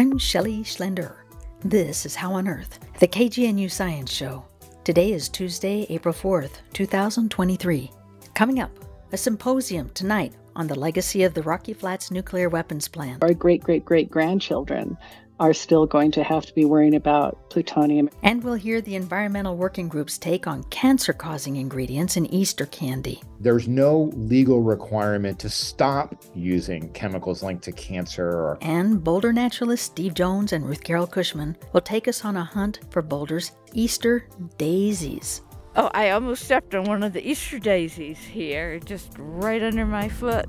I'm Shelley Schlender. This is How on Earth, the KGNU Science Show. Today is Tuesday, April 4th, 2023. Coming up, a symposium tonight on the legacy of the Rocky Flats nuclear weapons plant. Our great great great grandchildren are still going to have to be worrying about plutonium. And we'll hear the environmental working group's take on cancer causing ingredients in Easter candy. There's no legal requirement to stop using chemicals linked to cancer. Or... And Boulder naturalist Steve Jones and Ruth Carol Cushman will take us on a hunt for Boulder's Easter daisies. Oh, I almost stepped on one of the Easter daisies here, just right under my foot.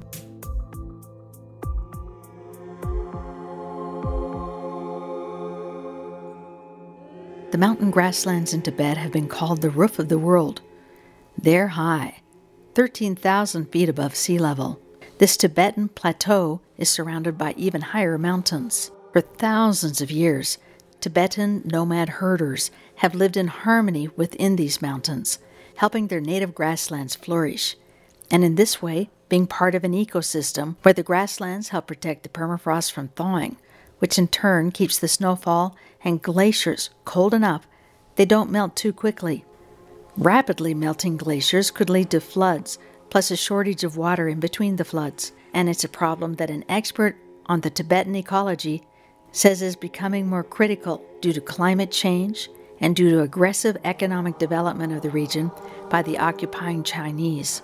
The mountain grasslands in Tibet have been called the roof of the world. They're high, 13,000 feet above sea level. This Tibetan plateau is surrounded by even higher mountains. For thousands of years, Tibetan nomad herders have lived in harmony within these mountains, helping their native grasslands flourish. And in this way, being part of an ecosystem where the grasslands help protect the permafrost from thawing, which in turn keeps the snowfall and glaciers cold enough they don't melt too quickly. Rapidly melting glaciers could lead to floods, plus a shortage of water in between the floods, and it's a problem that an expert on the Tibetan ecology says is becoming more critical due to climate change and due to aggressive economic development of the region by the occupying Chinese.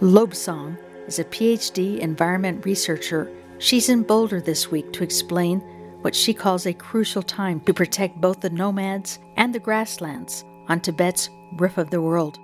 Lobsang is a PhD environment researcher. She's in Boulder this week to explain what she calls a crucial time to protect both the nomads and the grasslands on Tibet's roof of the world.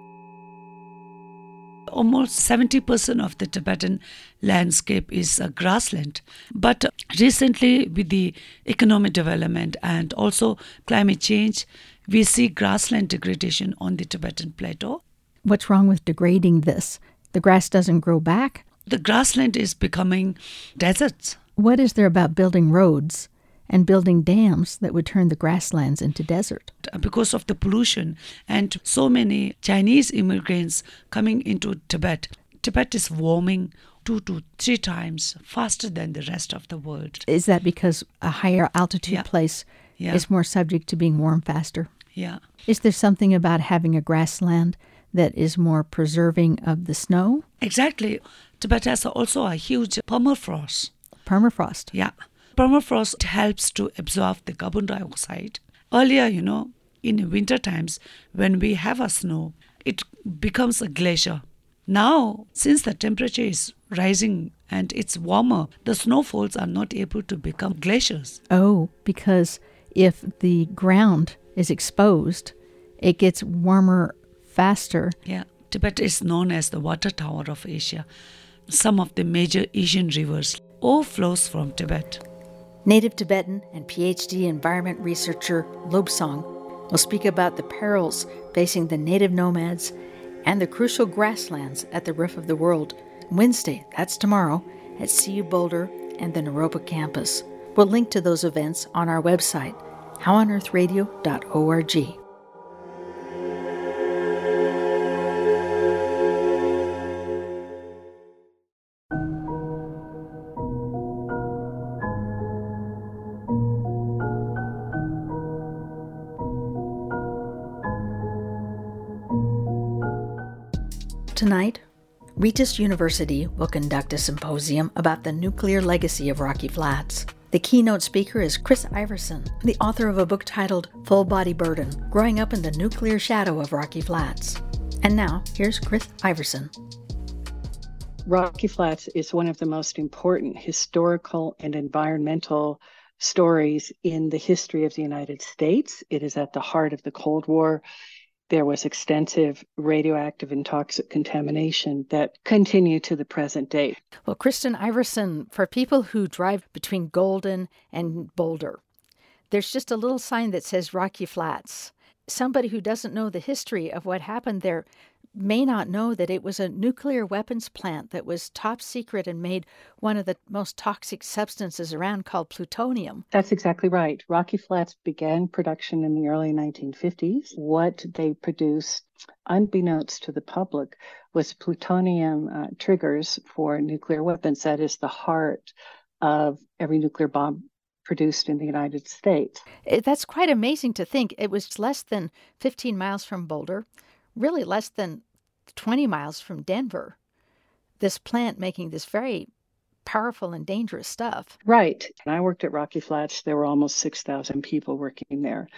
Almost 70% of the Tibetan landscape is a grassland. But recently, with the economic development and also climate change, we see grassland degradation on the Tibetan plateau. What's wrong with degrading this? The grass doesn't grow back? The grassland is becoming deserts. What is there about building roads and building dams that would turn the grasslands into desert. Uh, because of the pollution and so many Chinese immigrants coming into Tibet, Tibet is warming two to three times faster than the rest of the world. Is that because a higher altitude yeah. place yeah. is more subject to being warm faster? Yeah. Is there something about having a grassland that is more preserving of the snow? Exactly. Tibet has also a huge permafrost. Permafrost? Yeah permafrost helps to absorb the carbon dioxide. Earlier, you know, in winter times, when we have a snow, it becomes a glacier. Now, since the temperature is rising and it's warmer, the snowfalls are not able to become glaciers. Oh, because if the ground is exposed, it gets warmer faster. Yeah. Tibet is known as the water tower of Asia. Some of the major Asian rivers all flows from Tibet. Native Tibetan and PhD environment researcher Lobsang will speak about the perils facing the native nomads and the crucial grasslands at the roof of the world Wednesday, that's tomorrow, at CU Boulder and the Naropa campus. We'll link to those events on our website, howonearthradio.org. Regis University will conduct a symposium about the nuclear legacy of Rocky Flats. The keynote speaker is Kris Iversen, the author of a book titled Full Body Burden Growing Up in the Nuclear Shadow of Rocky Flats. And now, here's Kris Iversen. Rocky Flats is one of the most important historical and environmental stories in the history of the United States. It is at the heart of the Cold War there was extensive radioactive and toxic contamination that continue to the present day. Well, Kristen Iversen, for people who drive between Golden and Boulder, there's just a little sign that says Rocky Flats. Somebody who doesn't know the history of what happened there may not know that it was a nuclear weapons plant that was top secret and made one of the most toxic substances around called plutonium. That's exactly right. Rocky Flats began production in the early 1950s. What they produced, unbeknownst to the public, was plutonium uh, triggers for nuclear weapons. That is the heart of every nuclear bomb produced in the United States. That's quite amazing to think. It was less than 15 miles from Boulder, really less than 20 miles from Denver. This plant making this very powerful and dangerous stuff. Right. And I worked at Rocky Flats. There were almost 6,000 people working there.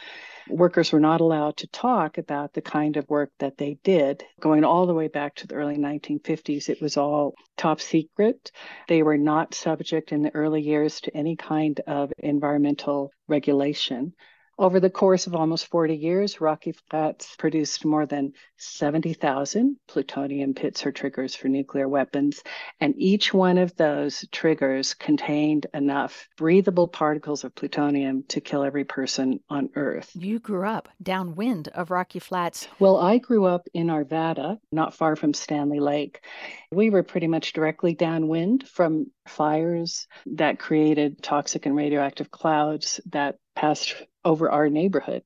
Workers were not allowed to talk about the kind of work that they did. Going all the way back to the early 1950s, it was all top secret. They were not subject in the early years to any kind of environmental regulation. Over the course of almost 40 years, Rocky Flats produced more than 70,000 plutonium pits or triggers for nuclear weapons, and each one of those triggers contained enough breathable particles of plutonium to kill every person on Earth. You grew up downwind of Rocky Flats. Well, I grew up in Arvada, not far from Stanley Lake. We were pretty much directly downwind from fires that created toxic and radioactive clouds that passed over our neighborhood.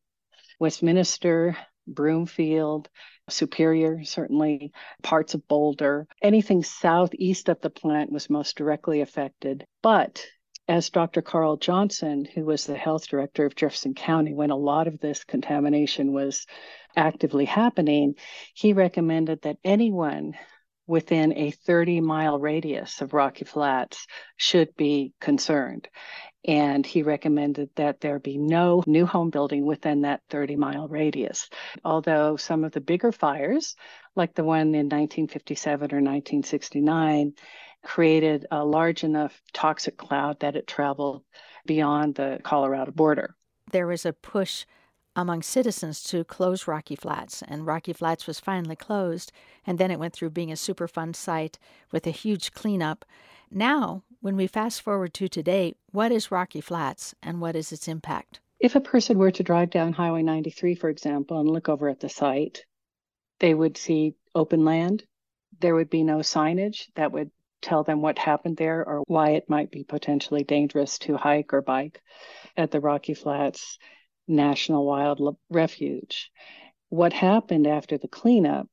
Westminster, Broomfield, Superior, certainly parts of Boulder. Anything southeast of the plant was most directly affected. But as Dr. Carl Johnson, who was the health director of Jefferson County when a lot of this contamination was actively happening, he recommended that anyone within a 30 mile radius of Rocky Flats should be concerned. And he recommended that there be no new home building within that 30 mile radius. Although some of the bigger fires, like the one in 1957 or 1969, created a large enough toxic cloud that it traveled beyond the Colorado border. There was a push among citizens to close Rocky Flats, and Rocky Flats was finally closed, and then it went through being a Superfund site with a huge cleanup. Now, when we fast forward to today, what is Rocky Flats and what is its impact? If a person were to drive down Highway 93, for example, and look over at the site, they would see open land. There would be no signage that would tell them what happened there or why it might be potentially dangerous to hike or bike at the Rocky Flats National Wild Refuge. What happened after the cleanup,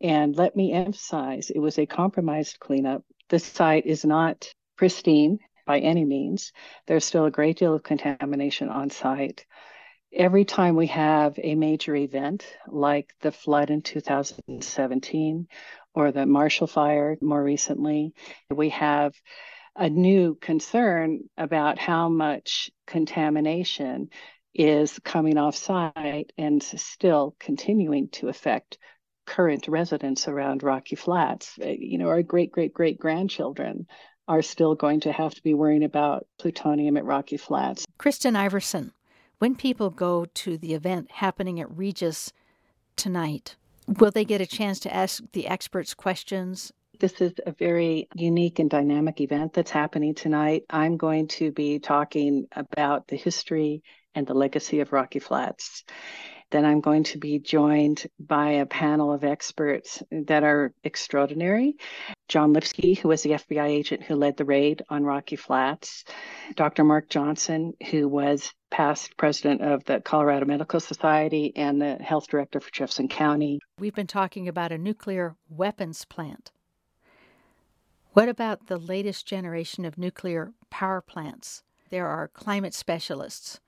and let me emphasize, it was a compromised cleanup. The site is not pristine by any means. There's still a great deal of contamination on site. Every time we have a major event like the flood in 2017 or the Marshall Fire more recently, we have a new concern about how much contamination is coming off site and still continuing to affect current residents around Rocky Flats. Uh, you know, our great great great grandchildren are still going to have to be worrying about plutonium at Rocky Flats. Kristen Iversen, when people go to the event happening at Regis tonight, will they get a chance to ask the experts questions this is a very unique and dynamic event that's happening tonight. I'm going to be talking about the history and the legacy of Rocky Flats. Then I'm going to be joined by a panel of experts that are extraordinary. Jon Lipsky, who was the FBI agent who led the raid on Rocky Flats, Dr. Mark Johnson, who was past president of the Colorado Medical Society and the health director for Jefferson County. We've been talking about a nuclear weapons plant. What about the latest generation of nuclear power plants? There are climate specialists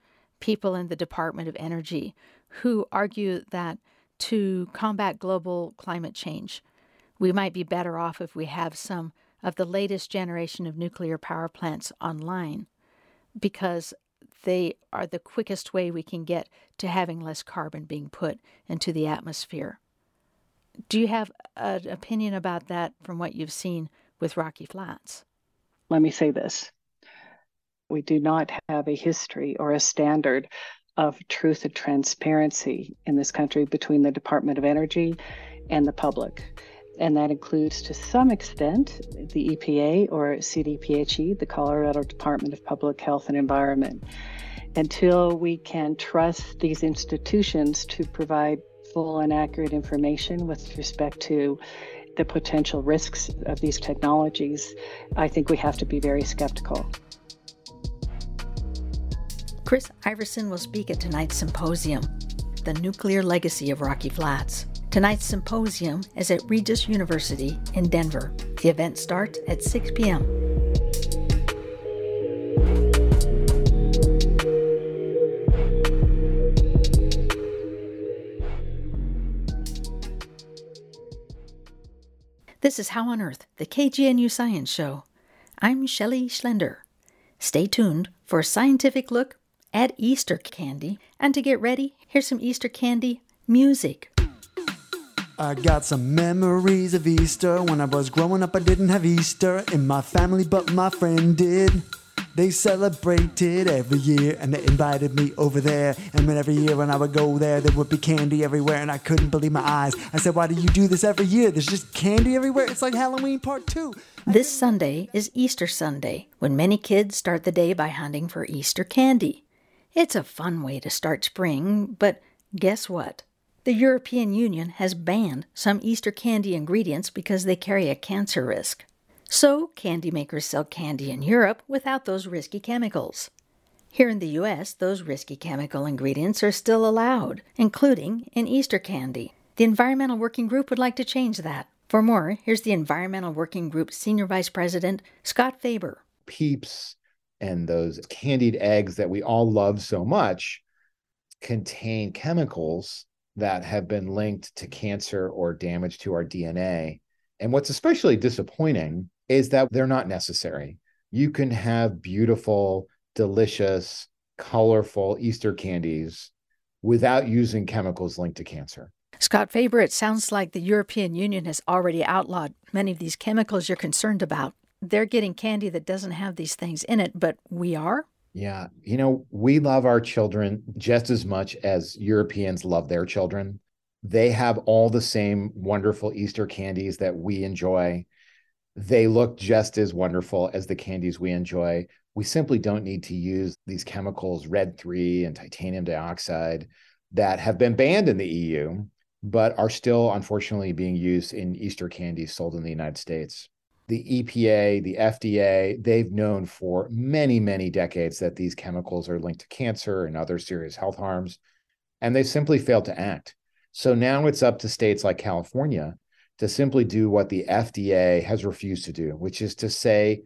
people in the Department of Energy who argue that to combat global climate change, we might be better off if we have some of the latest generation of nuclear power plants online because they are the quickest way we can get to having less carbon being put into the atmosphere. Do you have an opinion about that from what you've seen with Rocky Flats? Let me say this we do not have a history or a standard of truth and transparency in this country between the Department of Energy and the public. And that includes, to some extent, the EPA or CDPHE, the Colorado Department of Public Health and Environment. Until we can trust these institutions to provide full and accurate information with respect to the potential risks of these technologies, I think we have to be very skeptical. Kris Iversen will speak at tonight's symposium, The Nuclear Legacy of Rocky Flats. Tonight's symposium is at Regis University in Denver. The event starts at 6 p.m. This is How on Earth, the KGNU Science Show. I'm Shelley Schlender. Stay tuned for a scientific look at Easter candy. And to get ready, here's some Easter candy music. I got some memories of Easter. When I was growing up, I didn't have Easter in my family, but my friend did. They celebrated every year and they invited me over there. And then every year when I would go there, there would be candy everywhere and I couldn't believe my eyes. I said, Why do you do this every year? There's just candy everywhere. It's like Halloween part two. This Sunday is Easter Sunday, when many kids start the day by hunting for Easter candy. It's a fun way to start spring, but guess what? The European Union has banned some Easter candy ingredients because they carry a cancer risk. So, candy makers sell candy in Europe without those risky chemicals. Here in the US, those risky chemical ingredients are still allowed, including in Easter candy. The Environmental Working Group would like to change that. For more, here's the Environmental Working Group Senior Vice President, Scott Faber. Peeps and those candied eggs that we all love so much contain chemicals that have been linked to cancer or damage to our DNA. And what's especially disappointing is that they're not necessary. You can have beautiful, delicious, colorful Easter candies without using chemicals linked to cancer. Scott Faber, it sounds like the European Union has already outlawed many of these chemicals you're concerned about. They're getting candy that doesn't have these things in it, but we are? Yeah. You know, we love our children just as much as Europeans love their children. They have all the same wonderful Easter candies that we enjoy they look just as wonderful as the candies we enjoy. We simply don't need to use these chemicals, red 3 and titanium dioxide, that have been banned in the EU, but are still unfortunately being used in Easter candies sold in the United States. The EPA, the FDA, they've known for many, many decades that these chemicals are linked to cancer and other serious health harms, and they've simply failed to act. So now it's up to states like California to simply do what the FDA has refused to do, which is to say,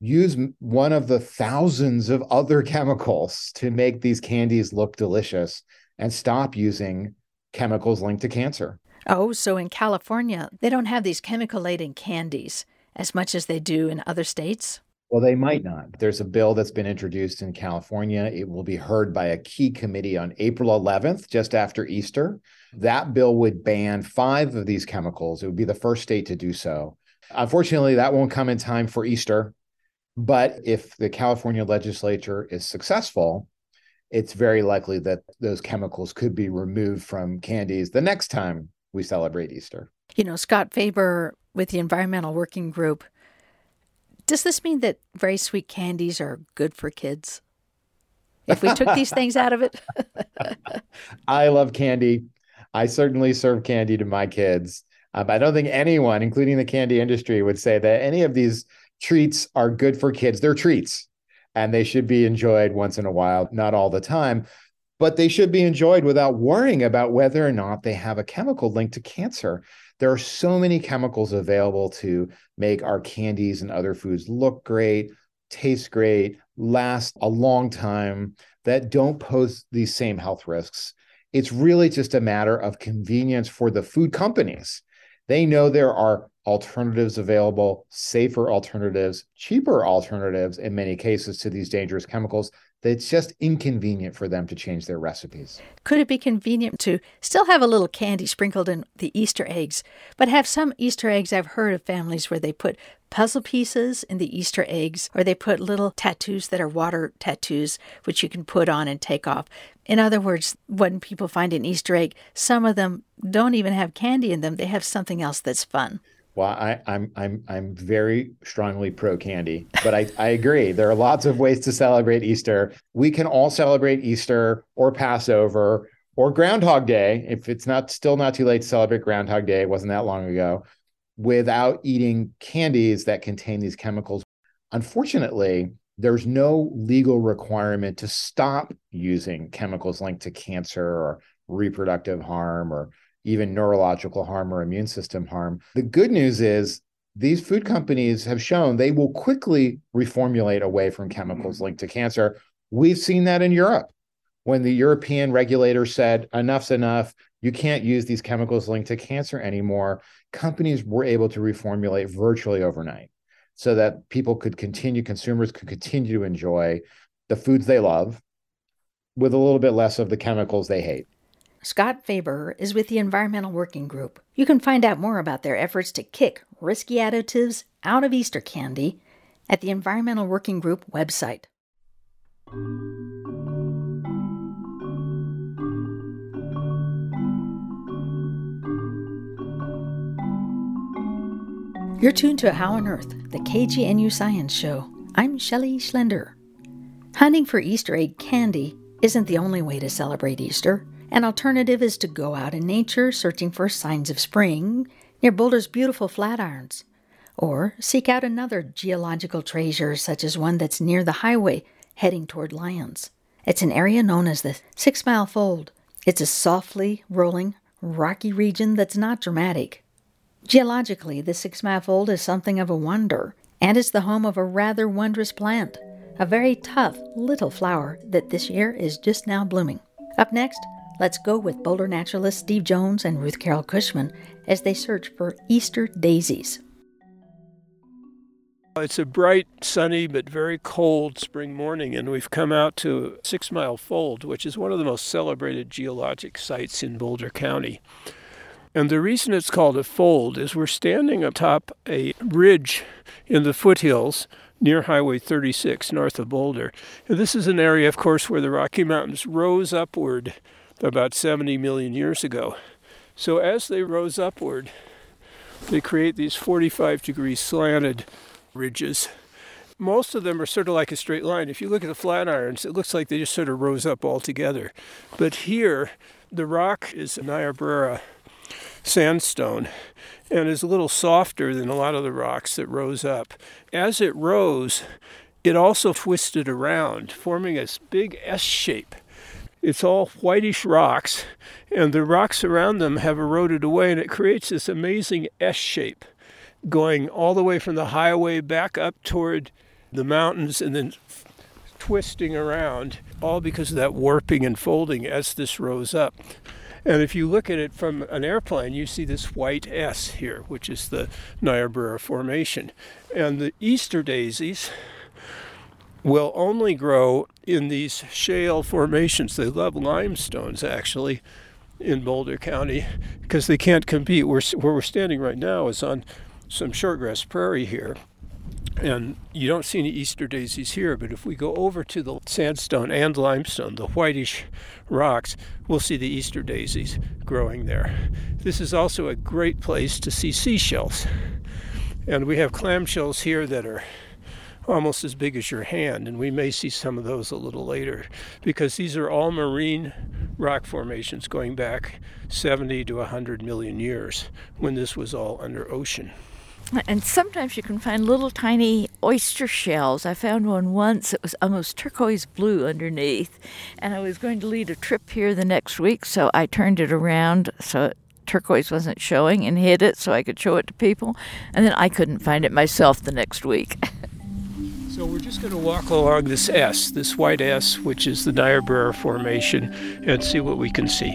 use one of the thousands of other chemicals to make these candies look delicious and stop using chemicals linked to cancer. Oh, so in California, they don't have these chemical laden candies as much as they do in other states? Well, they might not. There's a bill that's been introduced in California. It will be heard by a key committee on April 11th, just after Easter. That bill would ban five of these chemicals. It would be the first state to do so. Unfortunately, that won't come in time for Easter. But if the California legislature is successful, it's very likely that those chemicals could be removed from candies the next time we celebrate Easter. You know, Scott Faber with the Environmental Working Group does this mean that very sweet candies are good for kids? If we took these things out of it? I love candy. I certainly serve candy to my kids. Um, I don't think anyone, including the candy industry, would say that any of these treats are good for kids. They're treats and they should be enjoyed once in a while, not all the time, but they should be enjoyed without worrying about whether or not they have a chemical linked to cancer. There are so many chemicals available to make our candies and other foods look great, taste great, last a long time that don't pose these same health risks. It's really just a matter of convenience for the food companies. They know there are alternatives available, safer alternatives, cheaper alternatives in many cases to these dangerous chemicals it's just inconvenient for them to change their recipes. Could it be convenient to still have a little candy sprinkled in the Easter eggs, but have some Easter eggs? I've heard of families where they put puzzle pieces in the Easter eggs, or they put little tattoos that are water tattoos, which you can put on and take off. In other words, when people find an Easter egg, some of them don't even have candy in them, they have something else that's fun. Well, I, am I'm, I'm I'm very strongly pro candy, but I, I agree. There are lots of ways to celebrate Easter. We can all celebrate Easter or Passover or Groundhog Day if it's not still not too late to celebrate Groundhog Day. It wasn't that long ago, without eating candies that contain these chemicals. Unfortunately, there's no legal requirement to stop using chemicals linked to cancer or reproductive harm or even neurological harm or immune system harm. The good news is these food companies have shown they will quickly reformulate away from chemicals mm-hmm. linked to cancer. We've seen that in Europe when the European regulator said, enough's enough, you can't use these chemicals linked to cancer anymore. Companies were able to reformulate virtually overnight so that people could continue, consumers could continue to enjoy the foods they love with a little bit less of the chemicals they hate. Scott Faber is with the Environmental Working Group. You can find out more about their efforts to kick risky additives out of Easter candy at the Environmental Working Group website. You're tuned to How on Earth, the KGNU Science Show. I'm Shelley Schlender. Hunting for Easter egg candy isn't the only way to celebrate Easter. An alternative is to go out in nature searching for signs of spring near Boulder's beautiful Flatirons, or seek out another geological treasure such as one that's near the highway heading toward Lyons. It's an area known as the Six Mile Fold. It's a softly rolling, rocky region that's not dramatic. Geologically, the Six Mile Fold is something of a wonder, and it's the home of a rather wondrous plant, a very tough little flower that this year is just now blooming. Up next, let's go with Boulder naturalist Steve Jones and Ruth Carol Cushman as they search for Easter daisies. It's a bright, sunny, but very cold spring morning, and we've come out to Six Mile Fold, which is one of the most celebrated geologic sites in Boulder County. And the reason it's called a fold is we're standing atop a ridge in the foothills near Highway 36 north of Boulder. And this is an area, of course, where the Rocky Mountains rose upward about 70 million years ago. So as they rose upward, they create these 45 degree slanted ridges. Most of them are sort of like a straight line. If you look at the Flatirons, it looks like they just sort of rose up all together. But here, the rock is Niobrara sandstone and is a little softer than a lot of the rocks that rose up. As it rose, it also twisted around, forming a big S shape. It's all whitish rocks, and the rocks around them have eroded away, and it creates this amazing S shape going all the way from the highway back up toward the mountains and then twisting around, all because of that warping and folding as this rose up. And if you look at it from an airplane, you see this white S here, which is the Niobrara Formation. And the Easter daisies will only grow in these shale formations. They love limestones, actually, in Boulder County because they can't compete. We're, where we're standing right now is on some shortgrass prairie here and you don't see any Easter daisies here, but if we go over to the sandstone and limestone, the whitish rocks, we'll see the Easter daisies growing there. This is also a great place to see seashells. And we have clamshells here that are almost as big as your hand, and we may see some of those a little later because these are all marine rock formations going back 70 to 100 million years when this was all under ocean. And sometimes you can find little tiny oyster shells. I found one once, it was almost turquoise blue underneath. And I was going to lead a trip here the next week, so I turned it around so turquoise wasn't showing and hid it so I could show it to people. And then I couldn't find it myself the next week. so we're just going to walk along this S, this white S, which is the Niobrara Formation, and see what we can see.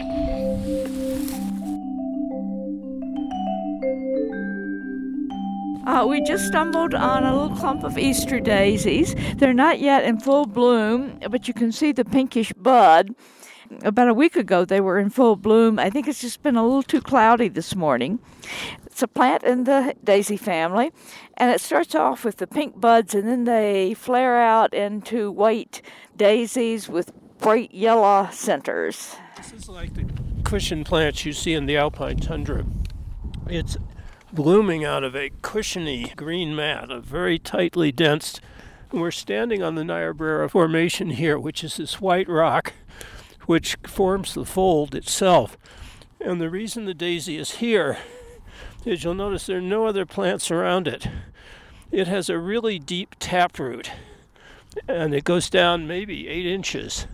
Uh, we just stumbled on a little clump of Easter daisies. They're not yet in full bloom, but you can see the pinkish bud. About a week ago, they were in full bloom. I think it's just been a little too cloudy this morning. It's a plant in the daisy family, and it starts off with the pink buds, and then they flare out into white daisies with bright yellow centers. This is like the cushion plants you see in the alpine tundra. It's blooming out of a cushiony green mat, a very tightly dense. We're standing on the Niobrara Formation here, which is this white rock which forms the fold itself. And the reason the daisy is here is you'll notice there are no other plants around it. It has a really deep taproot and it goes down maybe eight inches.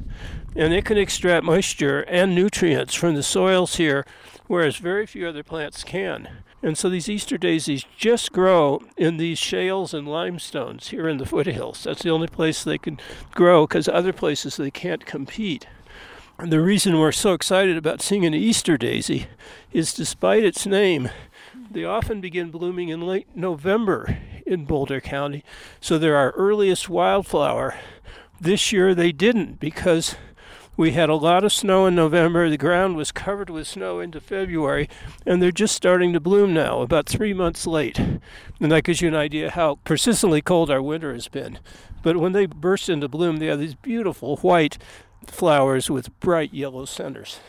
And it can extract moisture and nutrients from the soils here, whereas very few other plants can. And so these Easter daisies just grow in these shales and limestones here in the foothills. That's the only place they can grow because other places they can't compete. the reason we're so excited about seeing an Easter daisy is despite its name, they often begin blooming in late November in Boulder County. So they're our earliest wildflower. This year they didn't because we had a lot of snow in November. The ground was covered with snow into February, and they're just starting to bloom now, about three months late. And that gives you an idea how persistently cold our winter has been. But when they burst into bloom, they have these beautiful white flowers with bright yellow centers.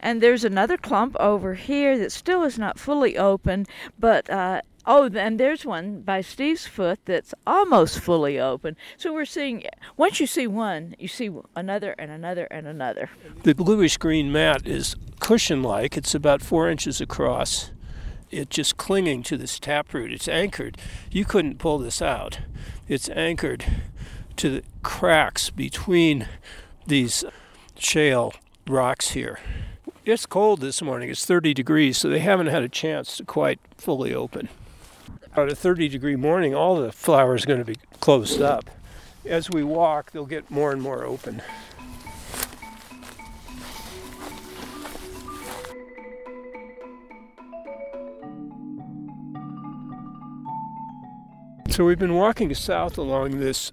And there's another clump over here that still is not fully open, but uh, Oh, and there's one by Steve's foot that's almost fully open. So we're seeing, once you see one, you see another and another and another. The bluish green mat is cushion like, it's about four inches across. It's just clinging to this taproot. It's anchored. You couldn't pull this out. It's anchored to the cracks between these shale rocks here. It's cold this morning. It's 30 degrees, so they haven't had a chance to quite fully open. At a 30 degree morning, all the flowers are going to be closed up. As we walk, they'll get more and more open. So we've been walking south along this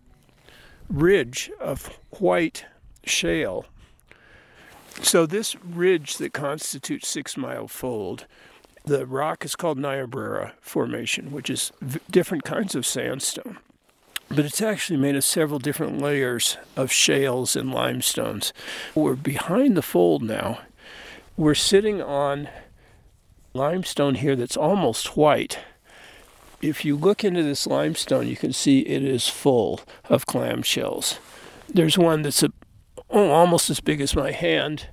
ridge of white shale. So this ridge that constitutes Six Mile Fold the rock is called Niobrara Formation, which is v- different kinds of sandstone. But it's actually made of several different layers of shales and limestones. We're behind the fold now. We're sitting on limestone here that's almost white. If you look into this limestone, you can see it is full of clamshells. There's one that's a, oh, almost as big as my hand,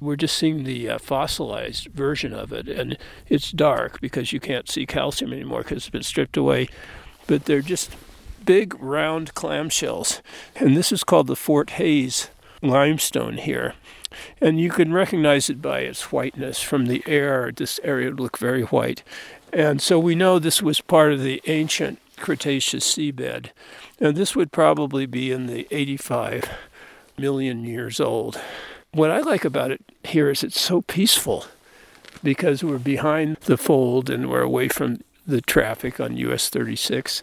we're just seeing the uh, fossilized version of it, and it's dark because you can't see calcium anymore because it's been stripped away. But they're just big round clamshells, and this is called the Fort Hays limestone here. And you can recognize it by its whiteness from the air. This area would look very white. And so we know this was part of the ancient Cretaceous seabed. And this would probably be in the 85 million years old what I like about it here is it's so peaceful because we're behind the fold and we're away from the traffic on US 36.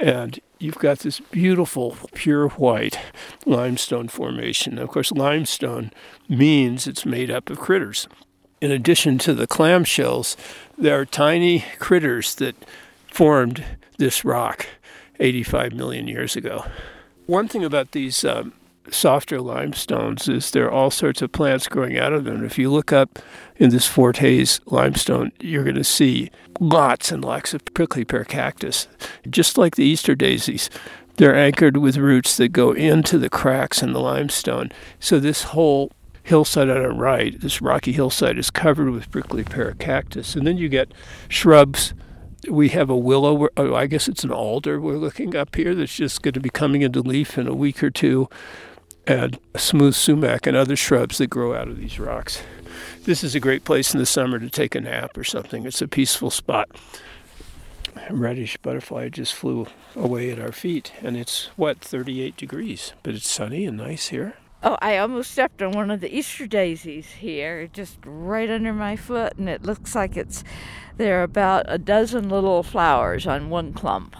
And you've got this beautiful, pure white limestone formation. Of course, limestone means it's made up of critters. In addition to the clamshells, there are tiny critters that formed this rock 85 million years ago. One thing about these um, softer limestones is there are all sorts of plants growing out of them. If you look up in this Fort Hays limestone, you're going to see lots and lots of prickly pear cactus, just like the Easter daisies. They're anchored with roots that go into the cracks in the limestone. So this whole hillside on our right, this rocky hillside, is covered with prickly pear cactus. And then you get shrubs we have a willow. Oh, I guess it's an alder we're looking up here that's just going to be coming into leaf in a week or two and smooth sumac and other shrubs that grow out of these rocks. This is a great place in the summer to take a nap or something. It's a peaceful spot. A reddish butterfly just flew away at our feet, and it's what 38 degrees, but it's sunny and nice here. Oh, I almost stepped on one of the Easter daisies here, just right under my foot, and it looks like it's there are about a dozen little flowers on one clump.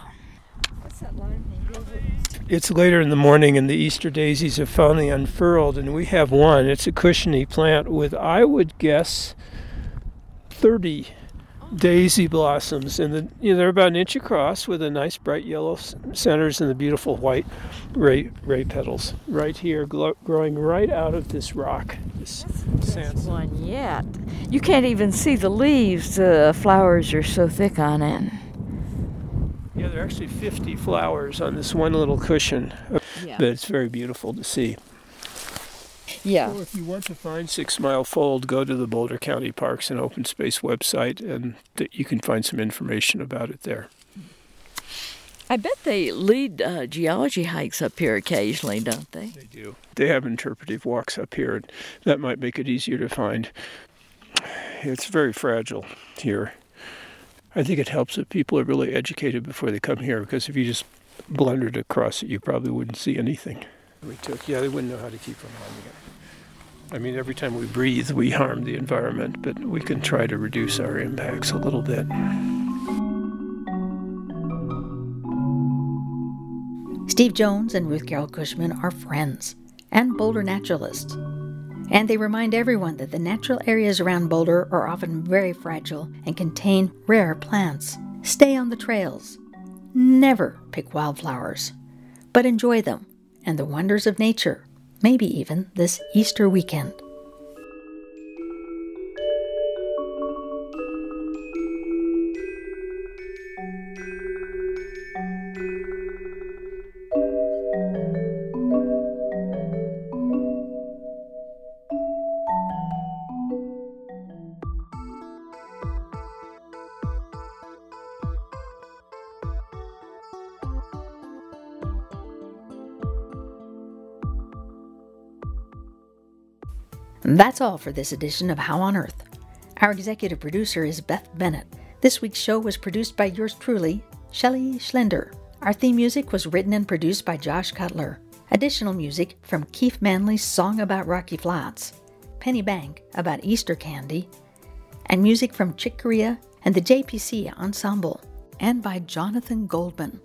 What's that line? It's later in the morning and the Easter daisies have finally unfurled, and we have one. It's a cushiony plant with, I would guess, 30 daisy blossoms, and the, you know, they're about an inch across with a nice bright yellow centers and the beautiful white ray, ray petals right here, glo- growing right out of this rock. This sand. one yet. You can't even see the leaves. The flowers are so thick on it. There are actually 50 flowers on this one little cushion, yeah. but it's very beautiful to see. Yeah. So if you want to find Six Mile Fold, go to the Boulder County Parks and Open Space website, and th- you can find some information about it there. I bet they lead uh, geology hikes up here occasionally, don't they? They do. They have interpretive walks up here, and that might make it easier to find. It's very fragile here. I think it helps if people are really educated before they come here because if you just blundered across it, you probably wouldn't see anything. We took, yeah, they wouldn't know how to keep from harming it. I mean, every time we breathe, we harm the environment, but we can try to reduce our impacts a little bit. Steve Jones and Ruth Carol Cushman are friends and Boulder naturalists. And they remind everyone that the natural areas around Boulder are often very fragile and contain rare plants. Stay on the trails. Never pick wildflowers, but enjoy them and the wonders of nature, maybe even this Easter weekend. That's all for this edition of How on Earth. Our executive producer is Beth Bennett. This week's show was produced by yours truly, Shelley Schlender. Our theme music was written and produced by Josh Cutler. Additional music from Keith Manley's Song About Rocky Flats, Penny Bank about Easter candy, and music from Chick Corea and the JPC Ensemble, and by Jonathan Goldman.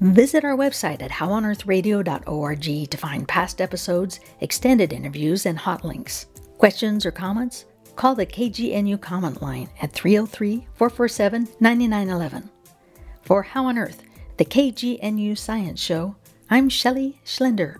Visit our website at howonearthradio.org to find past episodes, extended interviews, and hot links. Questions or comments? Call the KGNU comment line at 303 447 9911. For How on Earth, the KGNU Science Show, I'm Shelley Schlender.